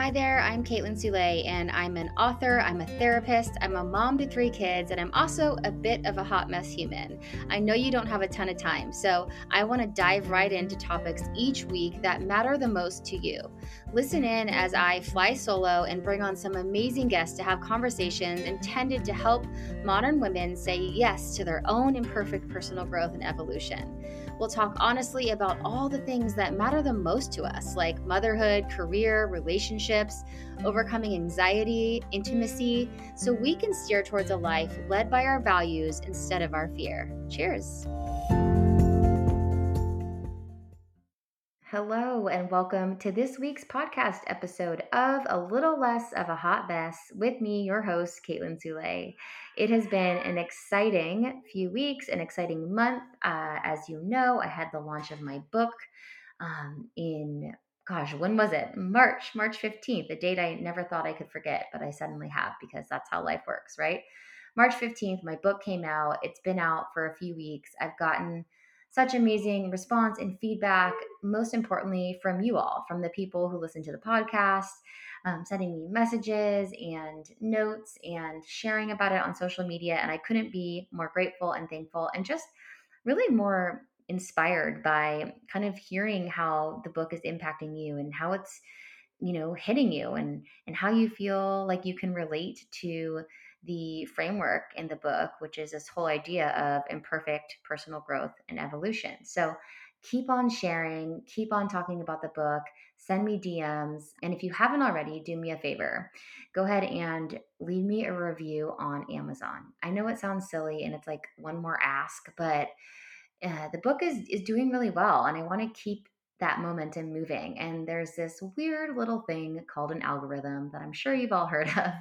Hi there, I'm Kaitlin Soule, and I'm an author, I'm a therapist, I'm a mom to three kids, and I'm also a bit of a hot mess human. I know you don't have a ton of time, so I want to dive right into topics each week that matter the most to you. Listen in as I fly solo and bring on some amazing guests to have conversations intended to help modern women say yes to their own imperfect personal growth and evolution. We'll talk honestly about all the things that matter the most to us, like motherhood, career, relationships, overcoming anxiety, intimacy, so we can steer towards a life led by our values instead of our fear. Cheers. Hello, and welcome to this week's podcast episode of A Little Less of a Hot Mess with me, your host, Kaitlin Soule. It has been an exciting few weeks, an exciting month. Uh, as you know, I had the launch of my book um, in, gosh, when was it? March, March 15th, a date I never thought I could forget, but I suddenly have because that's how life works, right? March 15th, my book came out. It's been out for a few weeks. I've gotten such amazing response and feedback, most importantly, from you all, from the people who listen to the podcast, um, sending me messages and notes and sharing about it on social media. And I couldn't be more grateful and thankful and just really more inspired by kind of hearing how the book is impacting you and how it's you know hitting you and and how you feel like you can relate to the framework in the book, which is this whole idea of imperfect personal growth and evolution. So keep on sharing, keep on talking about the book, send me DMs. And if you haven't already, do me a favor. Go ahead and leave me a review on Amazon. I know it sounds silly and it's like one more ask, but uh, the book is is doing really well and I want to keep that momentum moving. And there's this weird little thing called an algorithm that I'm sure you've all heard of.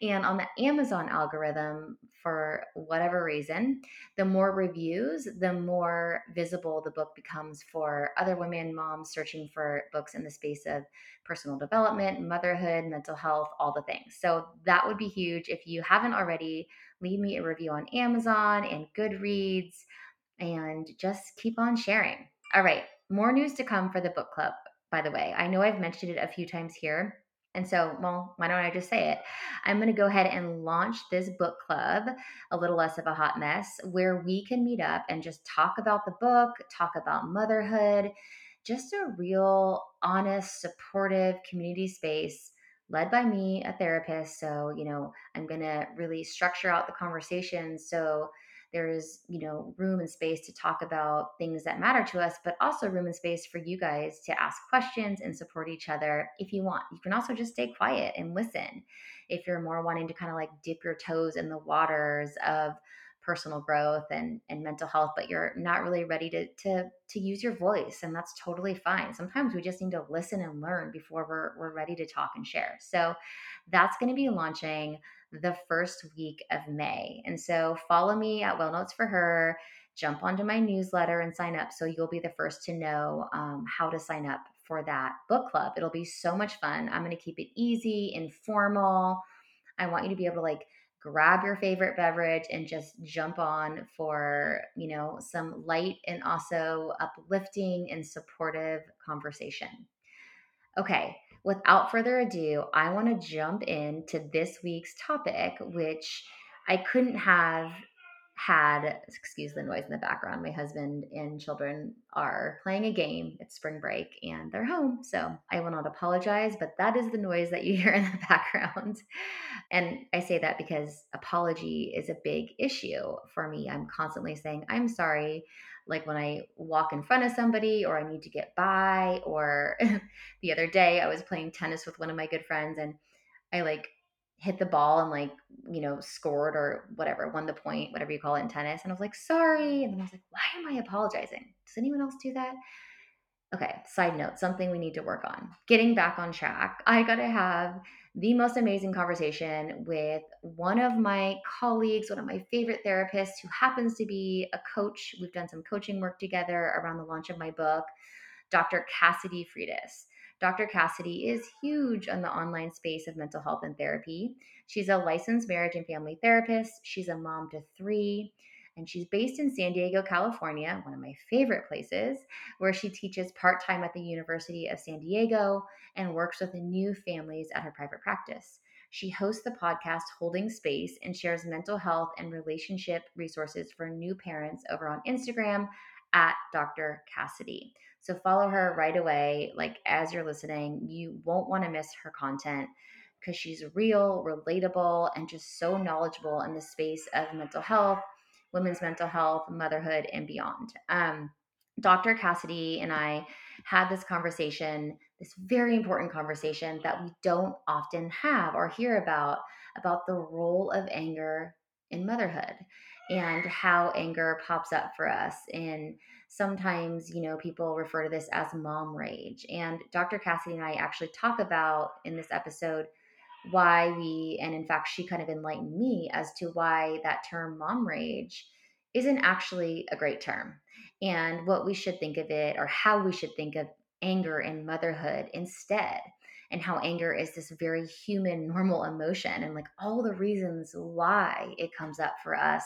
And on the Amazon algorithm, for whatever reason, the more reviews, the more visible the book becomes for other women, moms searching for books in the space of personal development, motherhood, mental health, all the things. So that would be huge. If you haven't already, leave me a review on Amazon and Goodreads and just keep on sharing. All right, more news to come for the book club, by the way. I know I've mentioned it a few times here. And so, well, why don't I just say it? I'm going to go ahead and launch this book club, A Little Less of a Hot Mess, where we can meet up and just talk about the book, talk about motherhood, just a real, honest, supportive community space led by me, a therapist. So, you know, I'm going to really structure out the conversation so there's you know room and space to talk about things that matter to us but also room and space for you guys to ask questions and support each other if you want. You can also just stay quiet and listen if you're more wanting to kind of like dip your toes in the waters of personal growth and and mental health but you're not really ready to to to use your voice and that's totally fine. Sometimes we just need to listen and learn before we're we're ready to talk and share. So that's going to be launching the first week of May. And so follow me at Well Notes for Her, jump onto my newsletter and sign up so you'll be the first to know um, how to sign up for that book club. It'll be so much fun. I'm going to keep it easy, informal. I want you to be able to like grab your favorite beverage and just jump on for, you know, some light and also uplifting and supportive conversation. Okay, without further ado, I want to jump into this week's topic, which I couldn't have had, excuse the noise in the background. My husband and children are playing a game. It's spring break and they're home. So I will not apologize, but that is the noise that you hear in the background. And I say that because apology is a big issue for me. I'm constantly saying, I'm sorry like when I walk in front of somebody or I need to get by. Or the other day, I was playing tennis with one of my good friends and I like hit the ball and like, you know, scored or whatever, won the point, whatever you call it in tennis. And I was like, sorry. And then I was like, why am I apologizing? Does anyone else do that? Okay, side note, something we need to work on. Getting back on track. I got to have the most amazing conversation with one of my colleagues, one of my favorite therapists who happens to be a coach. We've done some coaching work together around the launch of my book, Dr. Cassidy Freitas. Dr. Cassidy is huge on the online space of mental health and therapy. She's a licensed marriage and family therapist. She's a mom to three, And she's based in San Diego, California, one of my favorite places, where she teaches part time at the University of San Diego and works with new families at her private practice. She hosts the podcast Holding Space and shares mental health and relationship resources for new parents over on Instagram at Dr. Cassidy. So follow her right away. Like as you're listening, you won't want to miss her content because she's real, relatable, and just so knowledgeable in the space of mental health, women's mental health, motherhood, and beyond. Um, Dr. Cassidy and I had this conversation, this very important conversation that we don't often have or hear about, about the role of anger in motherhood and how anger pops up for us. And sometimes, you know, people refer to this as mom rage. And Dr. Cassidy and I actually talk about in this episode why we, and in fact, she kind of enlightened me as to why that term mom rage isn't actually a great term and what we should think of it or how we should think of anger and motherhood instead and how anger is this very human normal emotion and like all the reasons why it comes up for us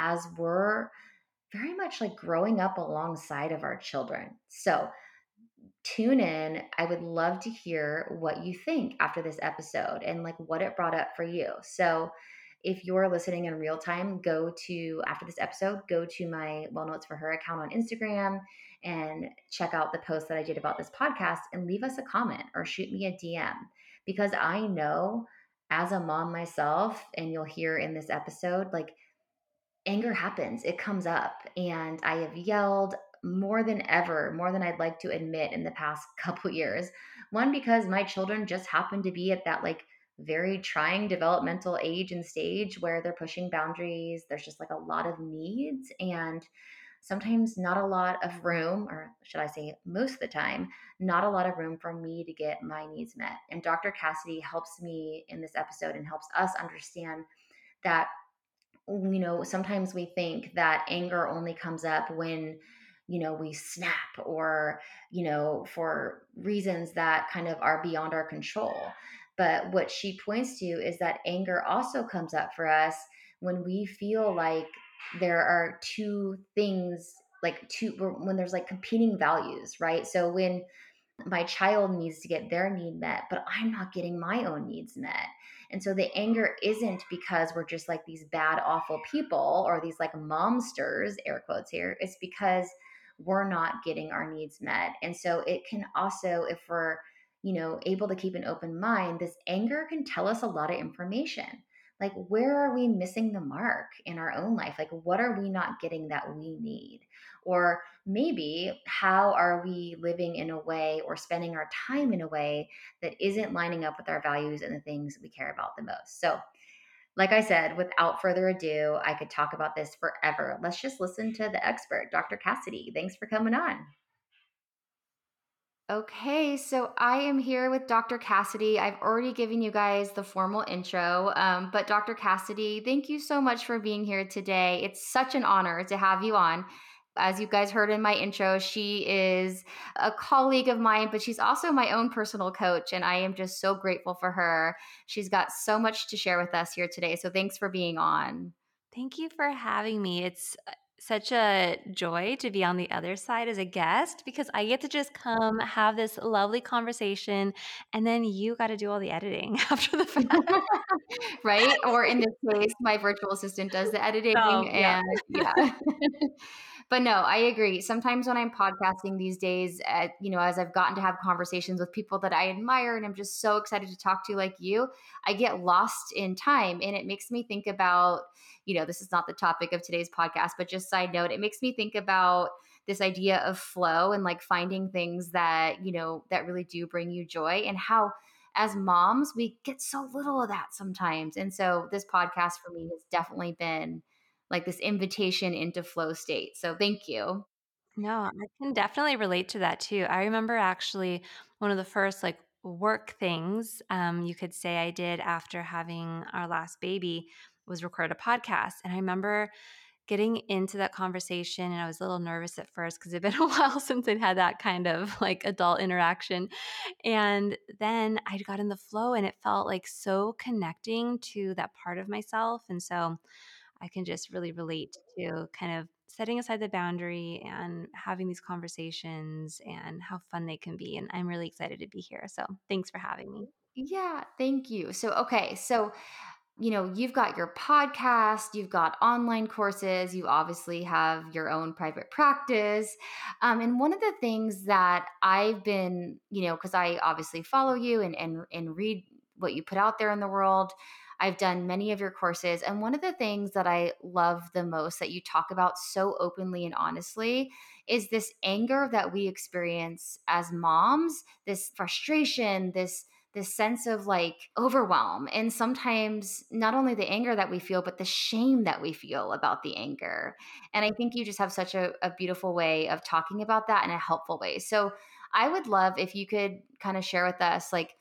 as we're very much like growing up alongside of our children. So tune in. I would love to hear what you think after this episode and like what it brought up for you. So if you're listening in real time, go to, after this episode, go to my Well Notes for Her account on Instagram and check out the post that I did about this podcast and leave us a comment or shoot me a DM because I know as a mom myself, and you'll hear in this episode, like anger happens, it comes up. And I have yelled more than ever, more than I'd like to admit in the past couple years. One, because my children just happen to be at that like very trying developmental age and stage where they're pushing boundaries. There's just like a lot of needs and sometimes not a lot of room, or should I say, most of the time, not a lot of room for me to get my needs met. And Dr. Cassidy helps me in this episode and helps us understand that, you know, sometimes we think that anger only comes up when you know we snap or you know for reasons that kind of are beyond our control but what she points to is that anger also comes up for us when we feel like there are two things, like two, when there's like competing values, right? So when my child needs to get their need met, but I'm not getting my own needs met. And so the anger isn't because we're just like these bad, awful people or these like momsters, air quotes here. It's because we're not getting our needs met. And so it can also, if we're you know, able to keep an open mind, this anger can tell us a lot of information. Like, where are we missing the mark in our own life? Like, what are we not getting that we need? Or maybe, how are we living in a way or spending our time in a way that isn't lining up with our values and the things we care about the most? So, like I said, without further ado, I could talk about this forever. Let's just listen to the expert, Dr. Cassidy. Thanks for coming on. Okay, so I am here with Dr. Cassidy. I've already given you guys the formal intro, um, but Dr. Cassidy, thank you so much for being here today. It's such an honor to have you on. As you guys heard in my intro, she is a colleague of mine, but she's also my own personal coach, and I am just so grateful for her. She's got so much to share with us here today. So thanks for being on. Thank you for having me. It's uh, such a joy to be on the other side as a guest because I get to just come have this lovely conversation and then you got to do all the editing after the fact. right? Or in this case, my virtual assistant does the editing oh, yeah. and yeah. But no, I agree. Sometimes when I'm podcasting these days, at, you know, as I've gotten to have conversations with people that I admire and I'm just so excited to talk to like you, I get lost in time and it makes me think about, you know, this is not the topic of today's podcast, but just side note, it makes me think about this idea of flow and like finding things that, you know, that really do bring you joy and how as moms, we get so little of that sometimes. And so this podcast for me has definitely been like this invitation into flow state. So thank you. No, I can definitely relate to that too. I remember actually one of the first like work things um, you could say I did after having our last baby was record a podcast. And I remember getting into that conversation and I was a little nervous at first because it'd been a while since I'd had that kind of like adult interaction. And then I got in the flow and it felt like so connecting to that part of myself. And so I can just really relate to kind of setting aside the boundary and having these conversations and how fun they can be. And I'm really excited to be here. So thanks for having me. Yeah, thank you. So, okay, so you know, you've got your podcast, you've got online courses, you obviously have your own private practice. Um, and one of the things that I've been, you know, because I obviously follow you and, and and read what you put out there in the world. I've done many of your courses. And one of the things that I love the most that you talk about so openly and honestly is this anger that we experience as moms, this frustration, this this sense of like overwhelm and sometimes not only the anger that we feel but the shame that we feel about the anger and i think you just have such a, a beautiful way of talking about that in a helpful way so i would love if you could kind of share with us like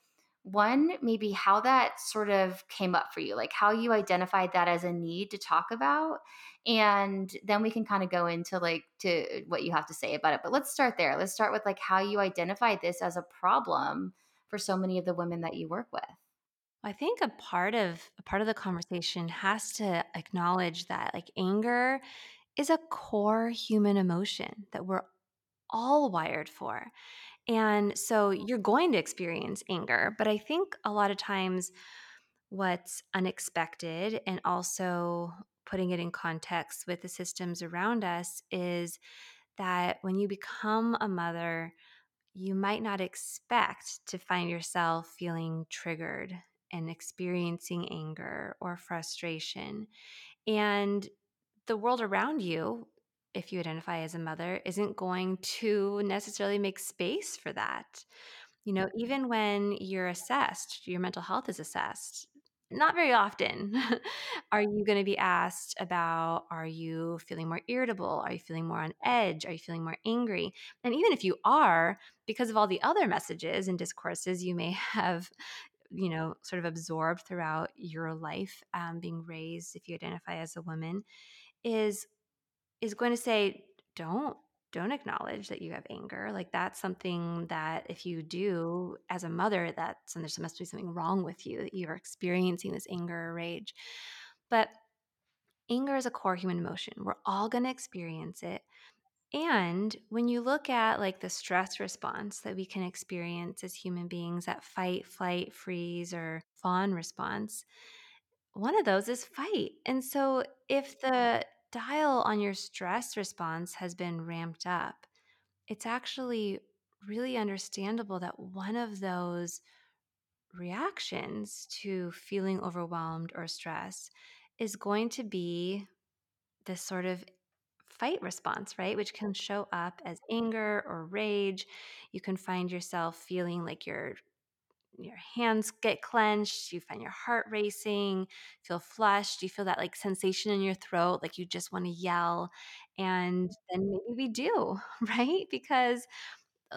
one maybe how that sort of came up for you like how you identified that as a need to talk about and then we can kind of go into like to what you have to say about it but let's start there let's start with like how you identified this as a problem for so many of the women that you work with I think a part of a part of the conversation has to acknowledge that like anger is a core human emotion that we're all wired for. And so you're going to experience anger, but I think a lot of times what's unexpected and also putting it in context with the systems around us is that when you become a mother, you might not expect to find yourself feeling triggered and experiencing anger or frustration. And the world around you, if you identify as a mother, isn't going to necessarily make space for that. You know, even when you're assessed, your mental health is assessed, not very often are you going to be asked about are you feeling more irritable? Are you feeling more on edge? Are you feeling more angry? And even if you are, because of all the other messages and discourses you may have you know sort of absorbed throughout your life um, being raised if you identify as a woman is is going to say don't don't acknowledge that you have anger. Like that's something that if you do as a mother that's and there must be something wrong with you that you're experiencing this anger or rage. But anger is a core human emotion. We're all going to experience it. And when you look at like the stress response that we can experience as human beings that fight flight freeze or fawn response one of those is fight. And so if mm. the dial on your stress response has been ramped up, it's actually really understandable that one of those reactions to feeling overwhelmed or stressed is going to be this sort of fight response, right? Which can show up as anger or rage. You can find yourself feeling like you're your hands get clenched, you find your heart racing, feel flushed, you feel that like sensation in your throat, like you just want to yell. And mm. then maybe we do, right? Because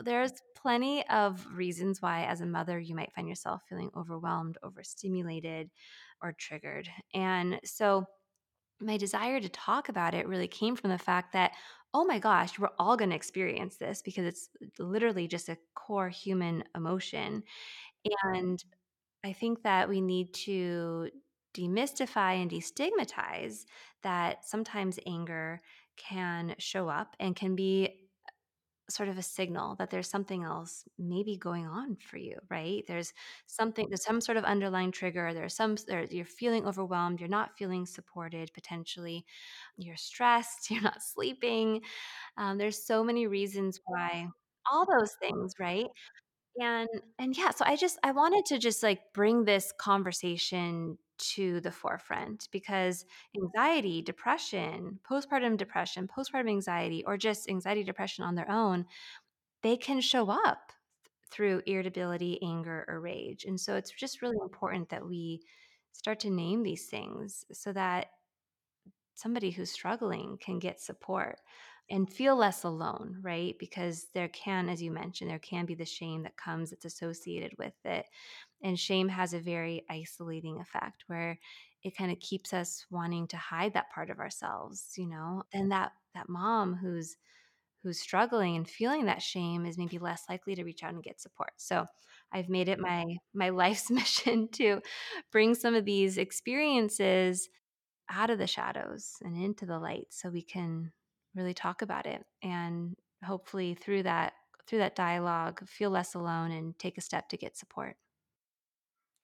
there's plenty of reasons why, as a mother, you might find yourself feeling overwhelmed, overstimulated, or triggered. And so, my desire to talk about it really came from the fact that, oh my gosh, we're all going to experience this because it's literally just a core human emotion. And I think that we need to demystify and destigmatize that sometimes anger can show up and can be sort of a signal that there's something else maybe going on for you right? There's something there's some sort of underlying trigger there's some there, you're feeling overwhelmed you're not feeling supported potentially you're stressed you're not sleeping um, there's so many reasons why all those things right and and yeah, so I just I wanted to just like bring this conversation to the forefront because anxiety, depression, postpartum depression, postpartum anxiety, or just anxiety depression on their own, they can show up through irritability, anger, or rage. And so it's just really important that we start to name these things so that somebody who's struggling can get support and feel less alone, right? Because there can, as you mentioned, there can be the shame that comes that's associated with it. And shame has a very isolating effect where it kind of keeps us wanting to hide that part of ourselves, you know? Then that that mom who's who's struggling and feeling that shame is maybe less likely to reach out and get support. So I've made it my my life's mission to bring some of these experiences out of the shadows and into the light so we can really talk about it and hopefully through that through that dialogue feel less alone and take a step to get support.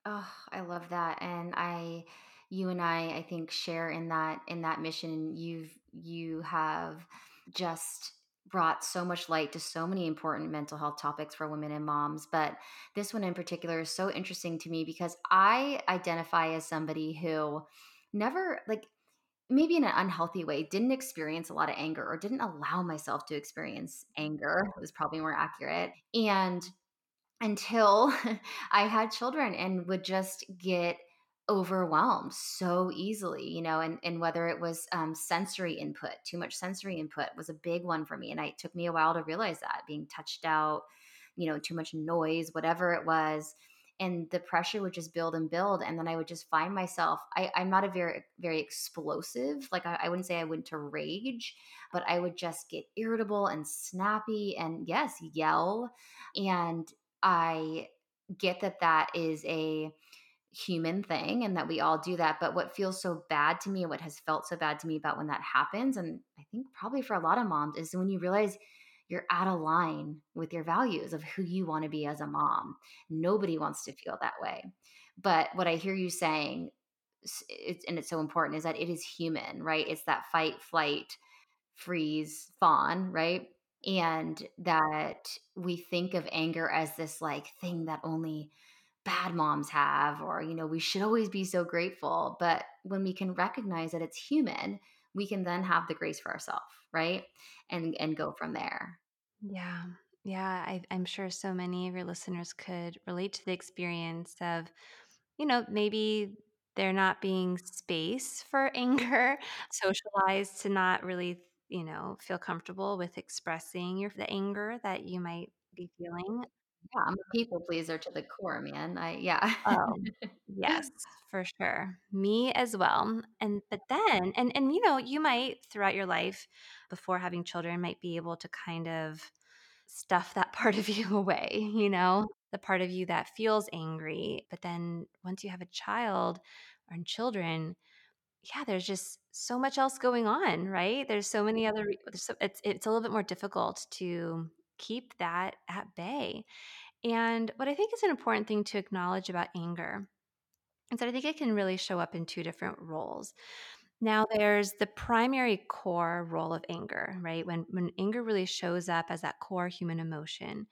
Oh, I love that. And I you and I I think share in that in that mission. You've you have just brought so much light to so many important mental health topics for women and moms, but this one in particular is so interesting to me because I identify as somebody who never like maybe in an unhealthy way didn't experience a lot of anger or didn't allow myself to experience anger it was probably more accurate and until I had children and would just get overwhelmed so easily, you know, and and whether it was um, sensory input, too much sensory input was a big one for me, and I, it took me a while to realize that being touched out, you know, too much noise, whatever it was, and the pressure would just build and build, and then I would just find myself. I, I'm not a very very explosive, like I, I wouldn't say I went to rage, but I would just get irritable and snappy, and yes, yell, and I get that that is a human thing and that we all do that. But what feels so bad to me what has felt so bad to me about when that happens, and I think probably for a lot of moms, is when you realize you're out of line with your values of who you want to be as a mom. Nobody wants to feel that way. But what I hear you saying, it's, and it's so important, is that it is human, right? It's that fight, flight, freeze, fawn, right? and that we think of anger as this like thing that only bad moms have or you know we should always be so grateful but when we can recognize that it's human we can then have the grace for ourselves right and and go from there Yeah. Yeah, I, I'm sure so many of your listeners could relate to the experience of you know, maybe there not being space for anger, socialized to not really, you know, feel comfortable with expressing your the anger that you might be feeling. Yeah i'm a people pleaser to the core man i yeah Oh, yes, for sure. Me as well. And but then and and you know, you might throughout your life before having children might be able to kind of stuff that part of you away, you know? The part of you that feels angry, but then once you have a child or children, yeah, there's just so much else going on, right? There's so many other so, it's it's a little bit more difficult to keep that at bay. And what I think is an important thing to acknowledge about anger is that I think it can really show up in two different roles. Now, there's the primary core role of anger, right? When, when anger really shows up as that core human emotion,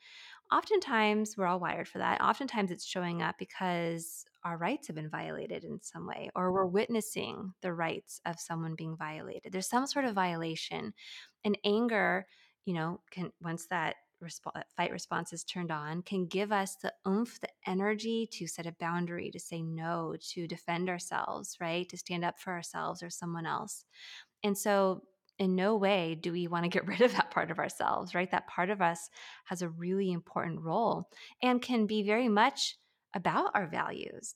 oftentimes we're all wired for that. Oftentimes it's showing up because our rights have been violated in some way, or we're witnessing the rights of someone being violated. There's some sort of violation. And anger, you know, can once that resp- fight response is turned on, can give us the oomph, the energy to set a boundary, to say no, to defend ourselves, right? To stand up for ourselves or someone else. And so in no way do we want to get rid of that part of ourselves, right? That part of us has a really important role and can be very much about our values.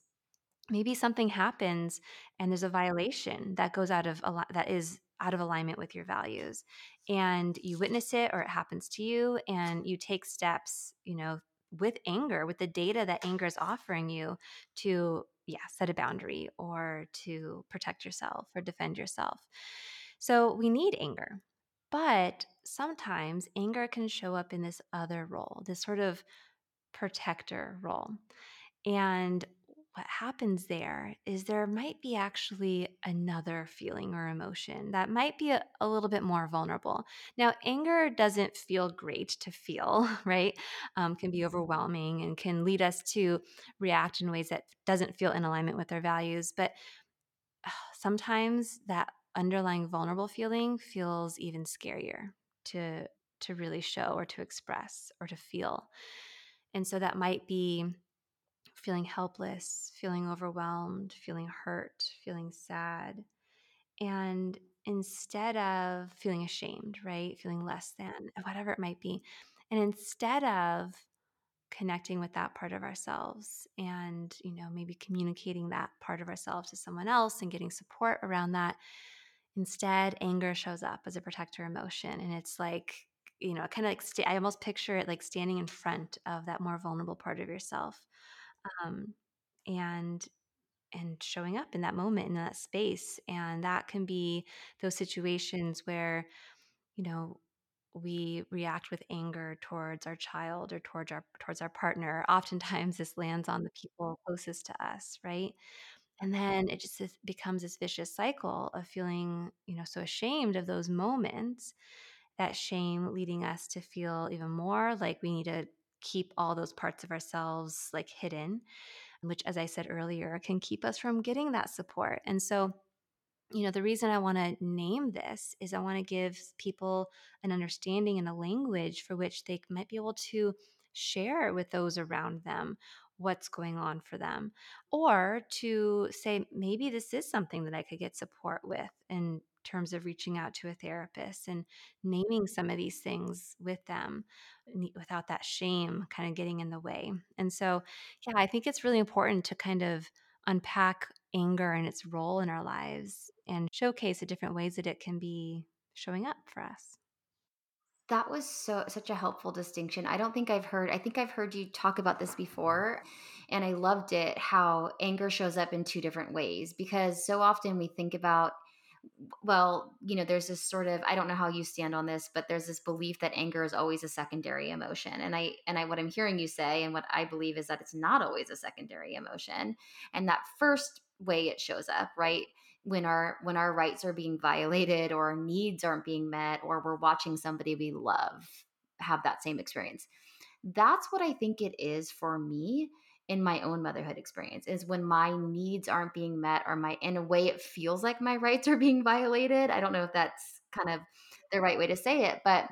Maybe something happens and there's a violation that goes out of a lot that is out of alignment with your values and you witness it or it happens to you and you take steps, you know, with anger, with the data that anger is offering you to yeah, set a boundary or to protect yourself or defend yourself. So we need anger. But sometimes anger can show up in this other role, this sort of protector role. And what happens there is there might be actually another feeling or emotion that might be a, a, little bit more vulnerable. Now, anger doesn't feel great to feel, right? Um, can be overwhelming and can lead us to react in ways that doesn't feel in alignment with our values. But uh, sometimes that underlying vulnerable feeling feels even scarier to to really show or to express or to feel. And so that might be feeling helpless, feeling overwhelmed, feeling hurt, feeling sad. And instead of feeling ashamed, right? Feeling less than, whatever it might be. And instead of connecting with that part of ourselves and, you know, maybe communicating that part of ourselves to someone else and getting support around that, instead anger shows up as a protector emotion and it's like you know kind of like st- i almost picture it like standing in front of that more vulnerable part of yourself um, and and showing up in that moment in that space and that can be those situations where you know we react with anger towards our child or towards our towards our partner. Oftentimes this lands on the people closest to us right? And then it just becomes this vicious cycle of feeling you know so ashamed of those moments that shame leading us to feel even more like we need to keep all those parts of ourselves like hidden which, as I said earlier, can keep us from getting that support. And so, you know, the reason I want to name this is I want to give people an understanding and a language for which they might be able to share with those around them what's going on for them or to say maybe this is something that I could get support with in terms of reaching out to a therapist and naming mm-hmm. some of these things with them without that shame kind of getting in the way. And so, yeah, I think it's really important to kind of unpack anger and its role in our lives and showcase the different ways that it can be showing up for us. That was so such a helpful distinction. I don't think I've heard I think I've heard you talk about this before and I loved it how anger shows up in two different ways because so often we think about well, you know, there's this sort of I don't know how you stand on this, but there's this belief that anger is always a secondary emotion. And I and I what I'm hearing you say and what I believe is that it's not always a secondary emotion. And that first way it shows up, right? When our when our rights are being violated or needs aren't being met or we're watching somebody we love have that same experience. That's what I think it is for me in my own motherhood experience is when my needs aren't being met or my in a way it feels like my rights are being violated. I don't know if that's kind of the right way to say it, but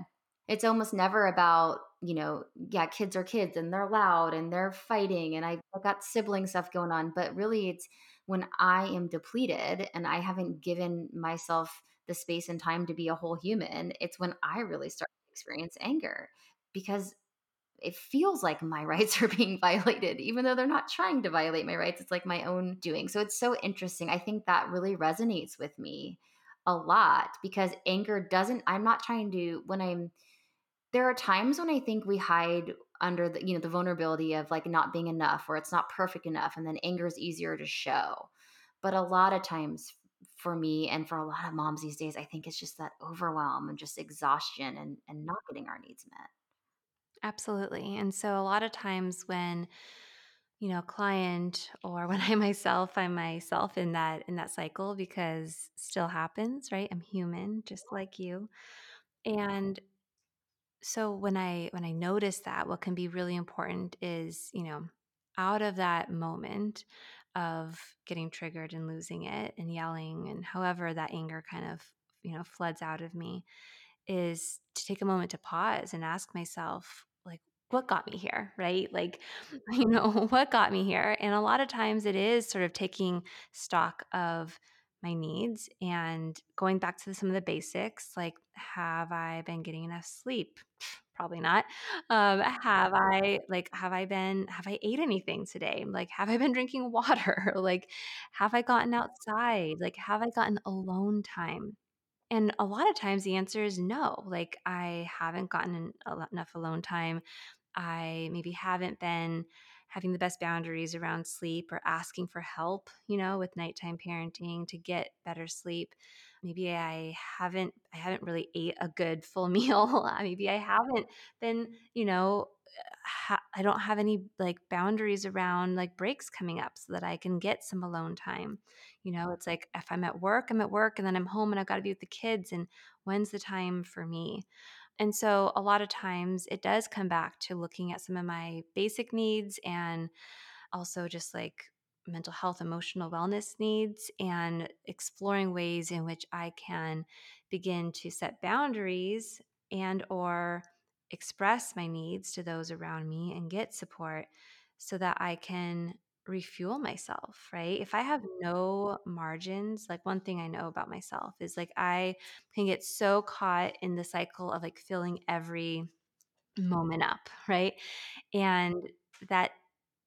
it's almost never about, you know, yeah, kids are kids and they're loud and they're fighting and I've got sibling stuff going on, but really it's when I am depleted and I haven't given myself the space and time to be a whole human, it's when I really start to experience anger because it feels like my rights are being violated, even though they're not trying to violate my rights. It's like my own doing. So it's so interesting. I think that really resonates with me a lot because anger doesn't, I'm not trying to, when I'm, there are times when I think we hide under the, you know, the vulnerability of like not being enough or it's not perfect enough. And then anger is easier to show. But a lot of times for me and for a lot of moms these days, I think it's just that overwhelm and just exhaustion and, and not getting our needs met. Absolutely. And so a lot of times when you know, client or when I myself find myself in that in that cycle because still happens, right? I'm human just like you. And so when I when I notice that what can be really important is, you know, out of that moment of getting triggered and losing it and yelling and however that anger kind of, you know, floods out of me is to take a moment to pause and ask myself what got me here right? Like you know what got me here? And a lot of times it is sort of taking stock of my needs and going back to some of the basics like have i been getting enough sleep? Probably not. Um, have i like have i been have i ate anything today? Like have i been drinking water? Like have i gotten outside? Like have i gotten alone time? And a lot of times the answer is no. Like, I haven't gotten enough alone time. I maybe haven't been having the best boundaries around sleep or asking for help, you know, with nighttime parenting to get better sleep. Maybe I haven't I haven't really ate a good full meal. maybe I haven't been, you know, ha- I don't have any like boundaries around like breaks coming up so that I can get some alone time. You know, it's like if I'm at work, I'm at work and then I'm home and I've got to be with the kids and when's the time for me? And so a lot of times it does come back to looking at some of my basic needs and also just like mental health emotional wellness needs and exploring ways in which I can begin to set boundaries and or express my needs to those around me and get support so that I can refuel myself, right? If I have no margins, like one thing I know about myself is like I can get so caught in the cycle of like filling every moment up, right? And that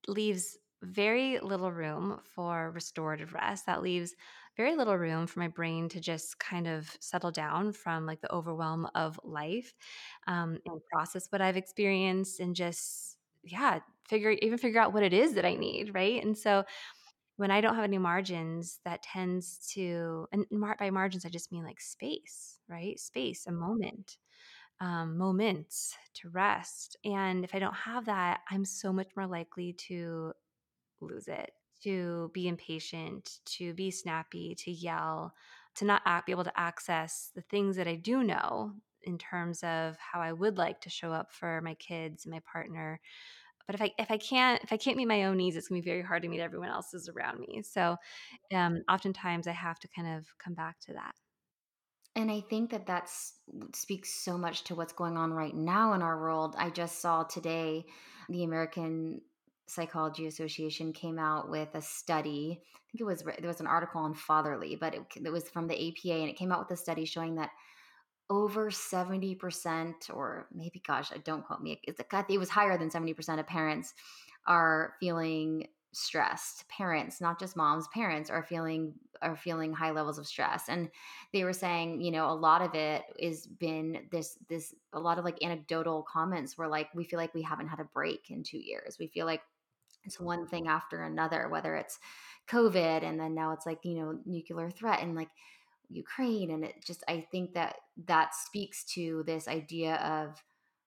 leaves very little room for restorative rest. That leaves very little room for my brain to just kind of settle down from like the overwhelm of life um, and process what I've experienced and just, yeah, figure, even figure out what it is that I need. Right. And so, when I don't have any margins, that tends to and mar by margins, I just mean, like, space, right? Space, a moment, um, moments to rest, and if I don't have that, I'm so much more likely to lose it, to be impatient, to be snappy, to yell, to not ac be able to access the things that I do know in terms of how I would like to show up for my kids and my partner. But if I if I can't if I can't meet my own needs, it's gonna be very hard to meet everyone else's around me. So, um, oftentimes I have to kind of come back to that. And I think that that speaks so much to what's going on right now in our world. I just saw today the American Psychology Association came out with a study. I think it was there was an article on fatherly, but it, it was from the APA, and it came out with a study showing that over 70% or maybe gosh don't quote me it's a, it was higher than 70% of parents are feeling stressed. Parents not just moms parents are feeling are feeling high levels of stress. And they were saying you know a lot of it is been this this a lot of like anecdotal comments were like we feel like we haven't had a break in two years. We feel like it's one thing after another whether it's covid and then now it's like you know nuclear threat. And like Ukraine. And it just, I think that that speaks to this idea of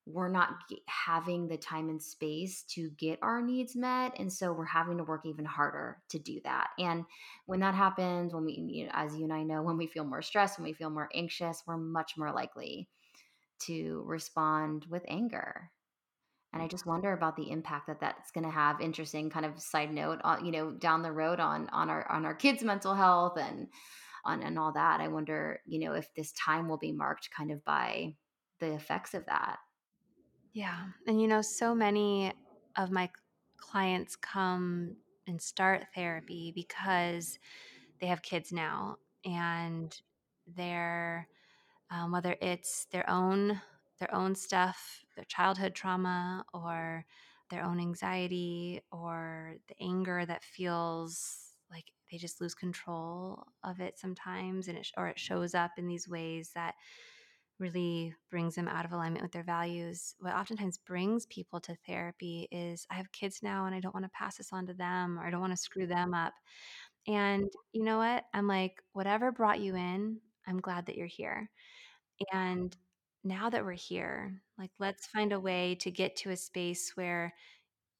we're not having the time and space to get our needs met. And so we're having to work even harder to do that. And when that happens, when we, you know, as you and I know, when we feel more stressed, when we feel more anxious, we're much more likely to respond with anger and i just wonder about the impact that that's going to have interesting kind of side note on uh, you know down the road on on our on our kids mental health and on and all that. I wonder, you know, if this time will be marked kind of by the effects of that. Yeah. And you know, so many of my clients come and start therapy because they have kids now and they're um, whether it's their own their own stuff their childhood trauma or their own anxiety or the anger that feels like they just lose control of it sometimes and it or it shows up in these ways that really brings them out of alignment with their values. What oftentimes brings people to therapy is i have kids now and i don't want to pass this on to them or i don't want to screw them up. And you know what? I'm like whatever brought you in i'm glad that you're here. And now that we're here like let's find a way to get to a space where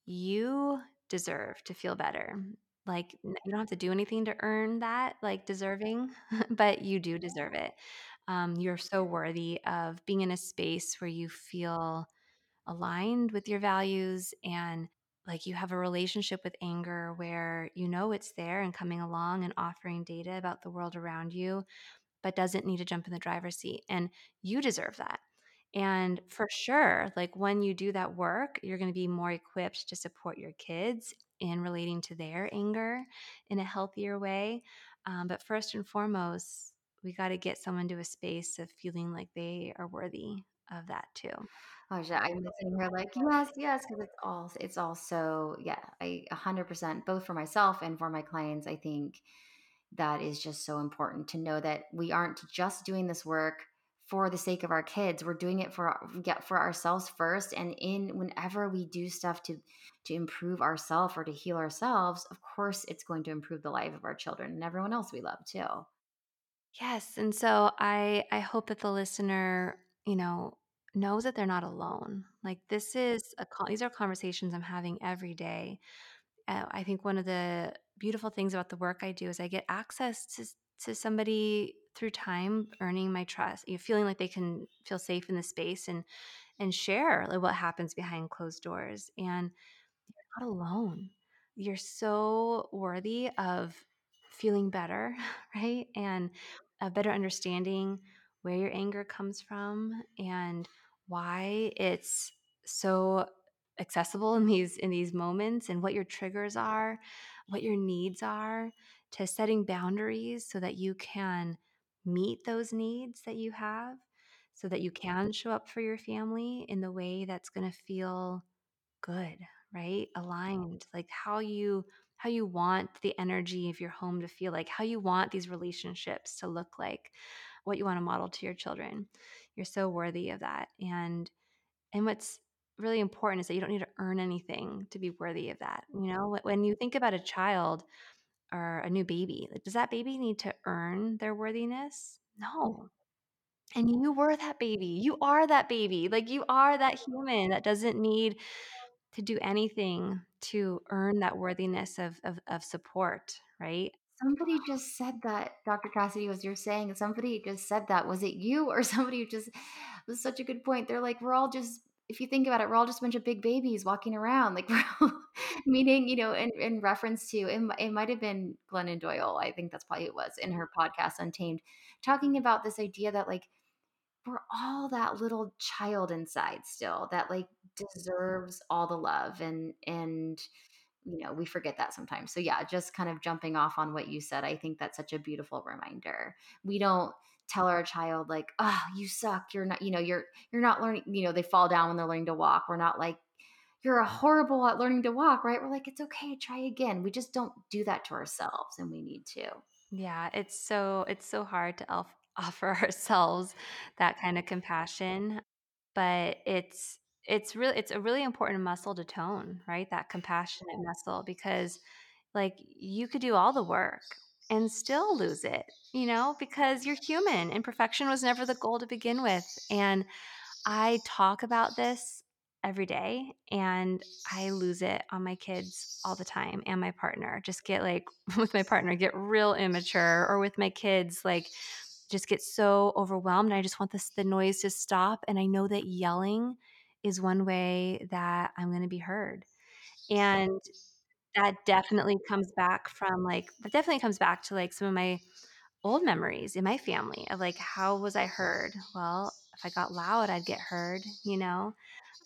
you deserve to feel better like, you don't have to do anything to earn that, like, deserving, but you do deserve it. Um, you're so worthy of being in a space where you feel aligned with your values and like you have a relationship with anger where you know it's there and coming along and offering data about the world around you, but doesn't need to jump in the driver's seat. And you deserve that. And for sure, like when you do that work, you're going to be more equipped to support your kids in relating to their anger in a healthier way. Um, but first and foremost, we got to get someone to a space of feeling like they are worthy of that too. Oh yeah, I'm sitting here like yes, yes, because it's all it's also yeah, I 100% both for myself and for my clients. I think that is just so important to know that we aren't just doing this work for the sake of our kids. We're doing it for get for ourselves first and in whenever we do stuff to to improve ourselves or to heal ourselves of course it's going to improve the life of our children and everyone else we love too. Yes and so i i hope that the listener you know knows that they're not alone. Like this is a these are conversations i'm having every day. Uh, i think one of the beautiful things about the work i do is i get access to to somebody through time earning my trust you know, feeling like they can feel safe in the space and and share like what happens behind closed doors and you're not alone. You're so worthy of feeling better right? And a better understanding where your anger comes from and why it's so accessible in these in these moments and what your triggers are what your needs are to setting boundaries so that you can meet those needs that you have so that you can show up for your family in the way that's going to feel good right? Aligned like how you how you want the energy of your home to feel like how you want these relationships to look like what you want to model to your children. You're so worthy of that and and what's really important is that you don't need to earn anything to be worthy of that you know? When you think about a child or a new baby, like, does that baby need to earn their worthiness? No. And you were that baby. You are that baby. Like, you are that human that doesn't need to do anything to earn that worthiness of of of support, right? Somebody just said that, Dr. Cassidy, was you're saying somebody just said that. Was it you or somebody who just was such a good point. They're like, we're all just if you think about it, we're all just a bunch of big babies walking around. Like we're all meaning, you know, in, in reference to it, it might have been Glennon Doyle. I think that's probably it was in her podcast Untamed, talking about this idea that like we're all that little child inside still that like deserves all the love and and you know, we forget that sometimes. So yeah, just kind of jumping off on what you said, I think that's such a beautiful reminder. We don't tell our child like, "Oh, you suck. You're not, you know, you're you're not learning, you know, they fall down when they're learning to walk." We're not like, "You're a horrible at learning to walk," right? We're like, "It's okay, try again." We just don't do that to ourselves and we need to. Yeah, it's so it's so hard to elf offer ourselves that kind of compassion, but it's it's really it's a really important muscle to tone, right? That compassionate muscle because like you could do all the work and still lose it, you know, because you're human and perfection was never the goal to begin with. And I talk about this every day and I lose it on my kids all the time and my partner. Just get like with my partner, get real immature or with my kids, like just get so overwhelmed. I just want this the noise to stop. And I know that yelling is one way that I'm gonna be heard. And that definitely comes back from like that definitely comes back to like some of my old memories in my family of like how was I heard? Well, if I got loud, I'd get heard, you know?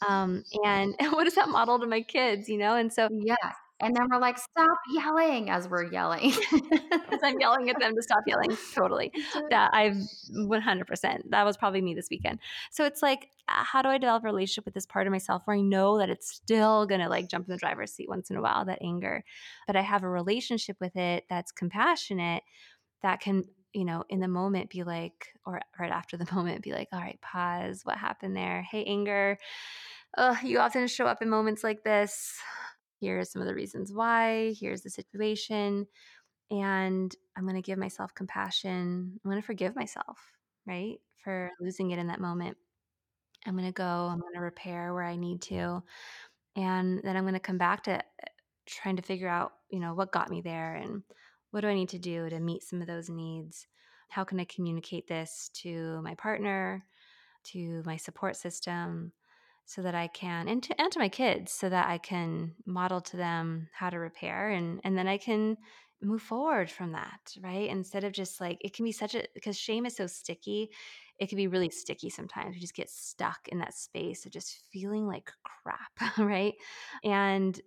Um, and what is that model to my kids, you know? And so yeah And then we're like, "Stop yelling," as we're yelling. as I'm yelling at them to stop yelling, totally. That I've 100%. That was probably me this weekend. So it's like, uh, how do I develop a relationship with this part of myself where I know that it's still gonna like jump in the driver's seat once in a while, that anger, but I have a relationship with it that's compassionate that can you know in the moment be like or right after the moment be like all right pause what happened there? Hey anger uh, you often show up in moments like this. Here are some of the reasons why. Here's the situation. And i'm going to give myself compassion. I'm going to forgive myself right for losing it in that moment. I'm going to go i'm going to repair where i need to and then i'm going to come back to trying to figure out you know what got me there and what do I need to do to meet some of those needs? How can I communicate this to my partner, to my support system, so that I can, and to, and to my kids, so that I can model to them how to repair and, and then I can move forward from that, right? Instead of just like, it can be such a, because shame is so sticky, it can be really sticky sometimes. You just get stuck in that space of just feeling like crap, right? And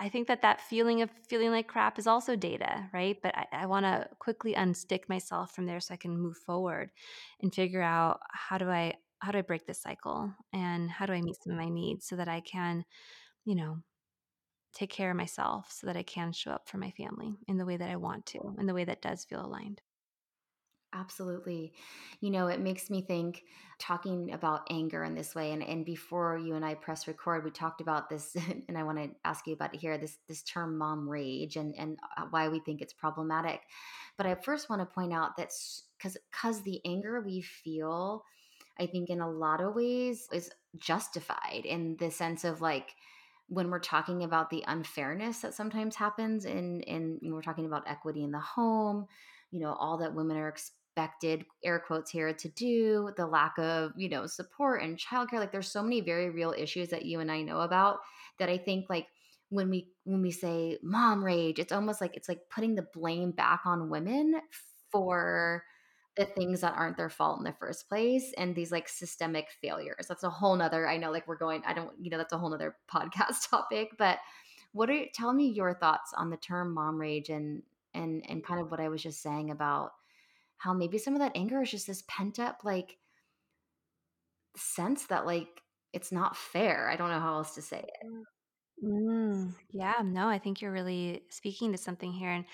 I think that that feeling of feeling like crap is also data, right? But I, I want to quickly unstick myself from there so I can move forward and figure out how do I how do I break this cycle and how do I meet some of my needs so that I can, you know, take care of myself so that I can show up for my family in the way that I want to, in the way that does feel aligned. Absolutely. You know, it makes me think talking about anger in this way and and before you and I press record, we talked about this and I want to ask you about it here this this term mom rage and and uh, why we think it's problematic. But I first want to point out that cuz the anger we feel I think in a lot of ways is justified in the sense of like when we're talking about the unfairness that sometimes happens in in we're talking about equity in the home, you know, all that women are expected air quotes here to do the lack of you know support and childcare like there's so many very real issues that you and i know about that i think like when we when we say mom rage it's almost like it's like putting the blame back on women for the things that aren't their fault in the first place and these like systemic failures. That's a whole nother i know like we're going i don't you know that's a whole nother podcast topic but what are you tell me your thoughts on the term mom rage and and and kind of what i was just saying about how maybe some of that anger is just this pent up like sense that like it's not fair. I don't know how else to say it. Mm, yeah, no, I think you're really speaking to something here. And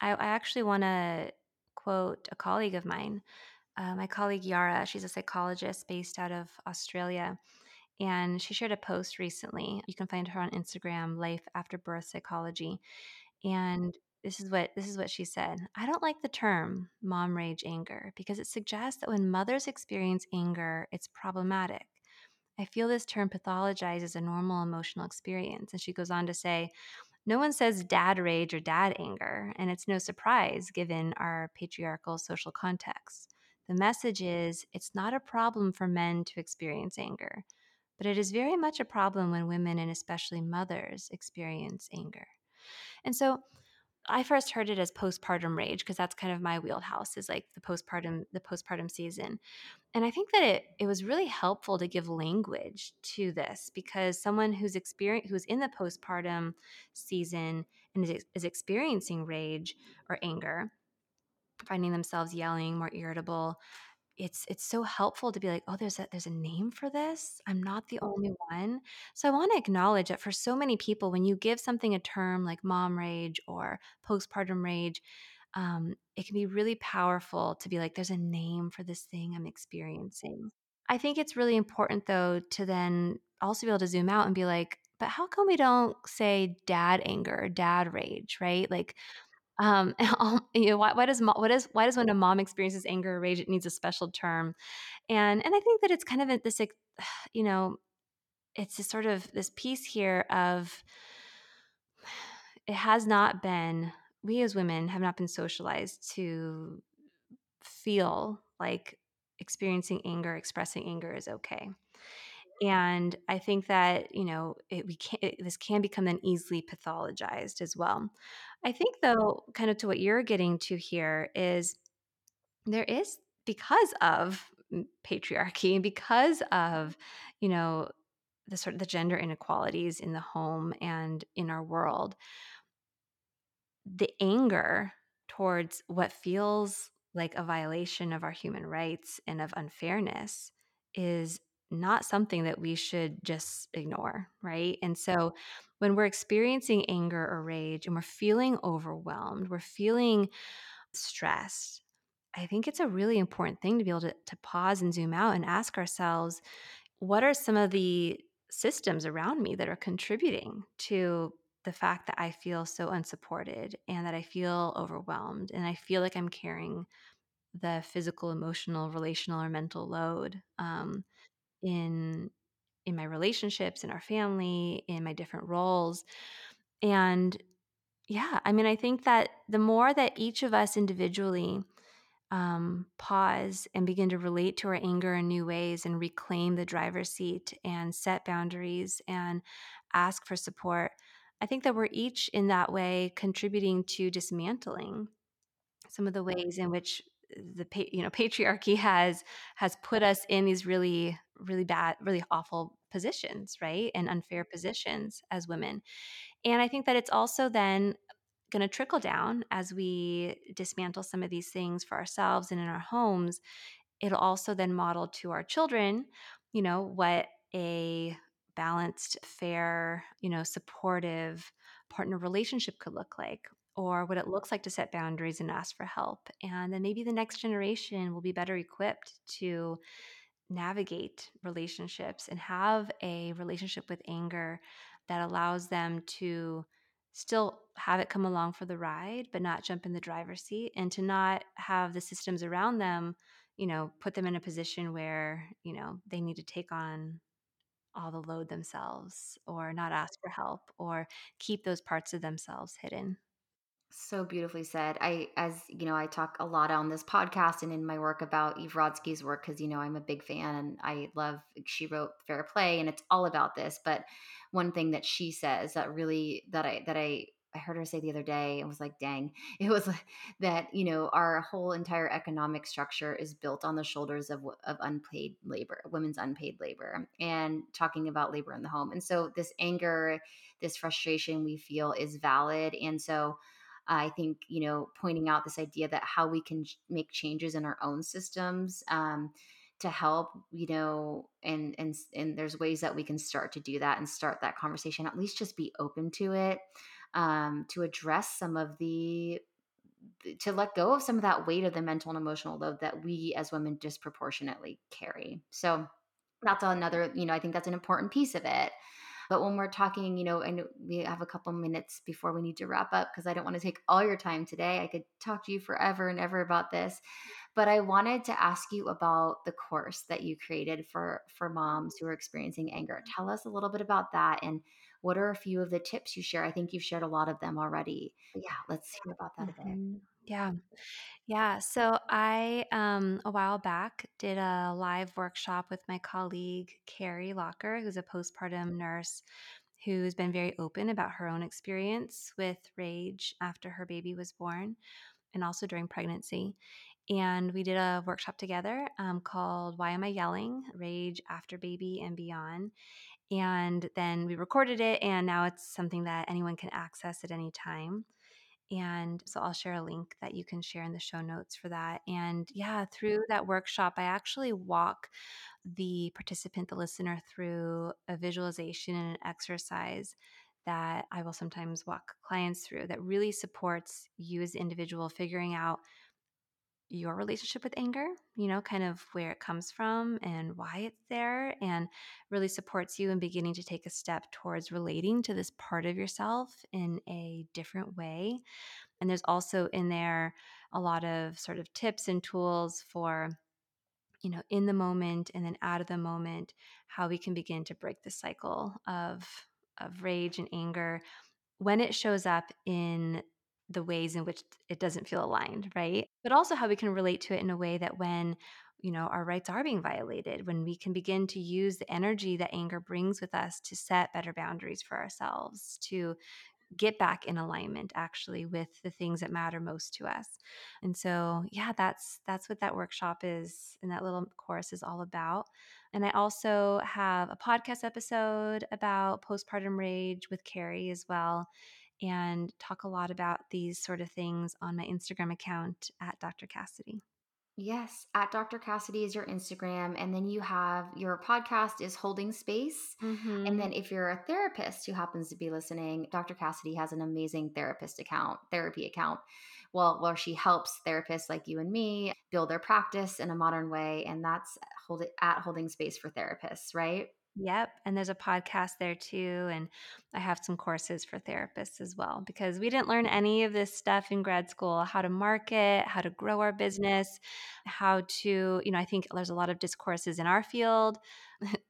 I, I actually want to quote a colleague of mine, uh, my colleague Yara. She's a psychologist based out of Australia. And she shared a post recently. You can find her on Instagram, Life After Birth Psychology. And this is what this is what she said. I don't like the term mom rage anger because it suggests that when mothers experience anger, it's problematic. I feel this term pathologizes a normal emotional experience. And she goes on to say, no one says dad rage or dad anger, and it's no surprise given our patriarchal social context. The message is it's not a problem for men to experience anger, but it is very much a problem when women and especially mothers experience anger. And so I first heard it as postpartum rage because that's kind of my wheelhouse is like the postpartum the postpartum season. And I think that it it was really helpful to give language to this because someone who's experience who's in the postpartum season and is, is experiencing rage or anger, finding themselves yelling, more irritable, it's it's so helpful to be like, "Oh, there's a there's a name for this. I'm not the only one." So I want to acknowledge that for so many people, when you give something a term like mom rage or postpartum rage, um, it can be really powerful to be like, "There's a name for this thing I'm experiencing." I think it's really important though to then also be able to zoom out and be like, "But how come we don't say dad anger dad rage?" Right? Like um, um, you know, why, why does mo- what is why does when a mom experiences anger or rage, it needs a special term? And and I think that it's kind of this, you know, it's this sort of this piece here of it has not been we as women have not been socialized to feel like experiencing anger, expressing anger is okay. And I think that, you know, it, we can it, this can become then easily pathologized as well. I think though, kind of to what you're getting to here is there is because of patriarchy and because of, you know, the sort of the gender inequalities in the home and in our world, the anger towards what feels like a violation of our human rights and of unfairness is not something that we should just ignore, right? And so when we're experiencing anger or rage and we're feeling overwhelmed, we're feeling stressed, I think it's a really important thing to be able to, to pause and zoom out and ask ourselves what are some of the systems around me that are contributing to the fact that I feel so unsupported and that I feel overwhelmed and I feel like I'm carrying the physical, emotional, relational, or mental load um, in in my relationships, in our family, in my different roles, and yeah, I mean, I think that the more that each of us individually um, pause and begin to relate to our anger in new ways and reclaim the driver's seat and set boundaries and ask for support. I think that we're each in that way contributing to dismantling some of the ways in which the you know patriarchy has has put us in these really really bad really awful positions right and unfair mm-hmm. positions as women. And i think that it's also then going to trickle down as we dismantle some of these things for ourselves and in our homes. It'll also then model to our children, you know, what a balanced, fair, you know, supportive partner relationship could look like or what it looks like to set boundaries and ask for help. And then maybe the next generation will be better equipped to navigate relationships and have a relationship with anger that allows them to still have it come along for the ride, but not jump in the driver's seat and to not have the systems around them, you know, put them in a position where, you know, they need to take on all the load themselves or not ask for help or keep those parts of themselves hidden. So beautifully said. I, as you know, I talk a lot on this podcast and in my work about Eve Rodsky's work because you know I'm a big fan and I love. She wrote Fair Play and it's all about this. But one thing that she says that really that I that I I heard her say the other day and was like, dang, it was that, you know, our whole entire economic structure is built on the shoulders of, of unpaid labor, women's unpaid labor, and talking about labor in the home. And so this anger, this frustration we feel is valid. And so I think, you know, pointing out this idea that how we can make changes in our own systems. Um, to help you know and and and there's ways that we can start to do that and start that conversation at least just be open to it um, to address some of the to let go of some of that weight of the mental and emotional load that we as women disproportionately carry so that's another you know i think that's an important piece of it But when we're talking, you know, and we have a couple minutes before we need to wrap up because I don't want to take all your time today. I could talk to you forever and ever about this. But I wanted to ask you about the course that you created for for moms who are experiencing anger. Mm-hmm. Tell us a little bit about that and what are a few of the tips you share? I think you've shared a lot of them already. But yeah, let's hear about that a bit. Mm-hmm. Yeah. Yeah. So I, um, a while back, did a live workshop with my colleague, Carrie Locker, who's a postpartum nurse who's been very open about her own experience with rage after her baby was born and also during pregnancy. And we did a workshop together um, called Why Am I Yelling? Rage After Baby and Beyond. And then we recorded it, and now it's something that anyone can access at any time. And so I'll share a link that you can share in the show notes for that. And yeah, through that workshop, I actually walk the participant, the listener, through a visualization and an exercise that I will sometimes walk clients through that really supports you as an individual figuring out your relationship with anger, you know, kind of where it comes from and why it's there, and really supports you in beginning to take a step towards relating to this part of yourself in a different way. And there's also in there a lot of sort of tips and tools for, you know, in the moment and then out of the moment, how we can begin to break the cycle of of rage and anger when it shows up in the ways in which it doesn't feel aligned, right? But also how we can relate to it in a way that when you know our rights are being violated when we can begin to use the energy that anger brings with us to set better boundaries for ourselves to get back in alignment actually with the things that matter most to us. And so yeah that's that's what that workshop is and that little course is all about. And i also have a podcast episode about postpartum rage with carrie as well and talk a lot about these sort of things on my instagram account at dr cassidy Yes, at Dr. Cassidy is your Instagram. And then you have your podcast is Holding Space. And mm-hmm. then if you're a therapist who happens to be listening, Dr. Cassidy has an amazing therapist account, therapy account. Well, where she helps therapists like you and me build their practice in a modern way. And that's hold it at Holding Space for Therapists, right? Yep. And there's a podcast there too. And I have some courses for therapists as well because we didn't learn any of this stuff in grad school how to market, how to grow our business, how to, you know, I think there's a lot of discourses in our field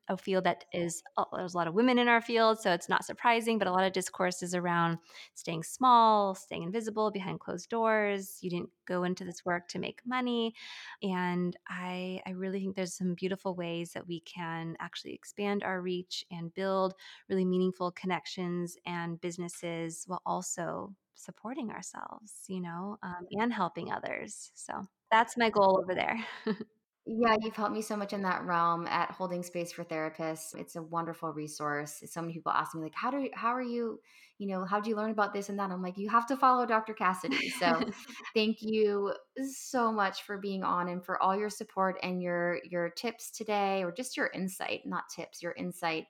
a field that is there's a lot of women in our field, so it's not surprising, but a lot of discourse is around staying small, staying invisible behind closed doors. You didn't go into this work to make money, and I I really think there's some beautiful ways that we can actually expand our reach and build really meaningful connections and businesses while also supporting ourselves, you know, um, and helping others. So that's my goal over there. Yeah, you've helped me so much in that realm at holding space for therapists. It's a wonderful resource. So many people ask me like, how do how are you, you know, how do you learn about this and that? I'm like, you have to follow Dr. Cassidy. So thank you so much for being on and for all your support and your your tips today or just your insight, not tips, your insight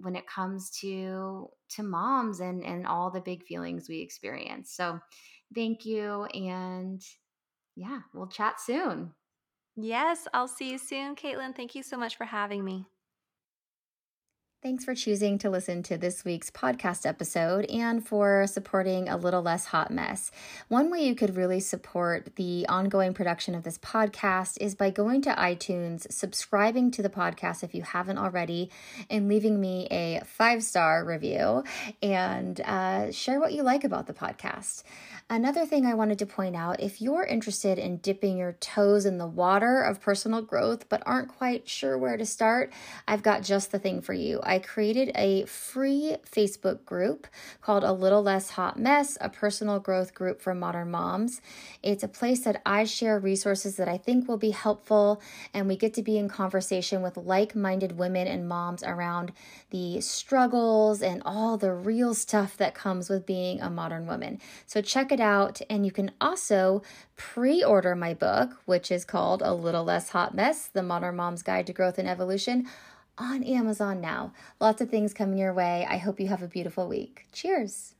when it comes to to moms and and all the big feelings we experience. So thank you and yeah, we'll chat soon. Yes, I'll see you soon, Kaitlin. Thank you so much for having me. Thanks for choosing to listen to this week's podcast episode and for supporting A Little Less Hot Mess. One way you could really support the ongoing production of this podcast is by going to iTunes, subscribing to the podcast if you haven't already, and leaving me a five star review and uh, share what you like about the podcast. Another thing I wanted to point out if you're interested in dipping your toes in the water of personal growth but aren't quite sure where to start, I've got just the thing for you. I created a free Facebook group called A Little Less Hot Mess, a personal growth group for modern moms. It's a place that I share resources that I think will be helpful, and we get to be in conversation with like minded women and moms around the struggles and all the real stuff that comes with being a modern woman. So check it out. And you can also pre order my book, which is called A Little Less Hot Mess The Modern Mom's Guide to Growth and Evolution, on Amazon now. Lots of things coming your way. I hope you have a beautiful week. Cheers.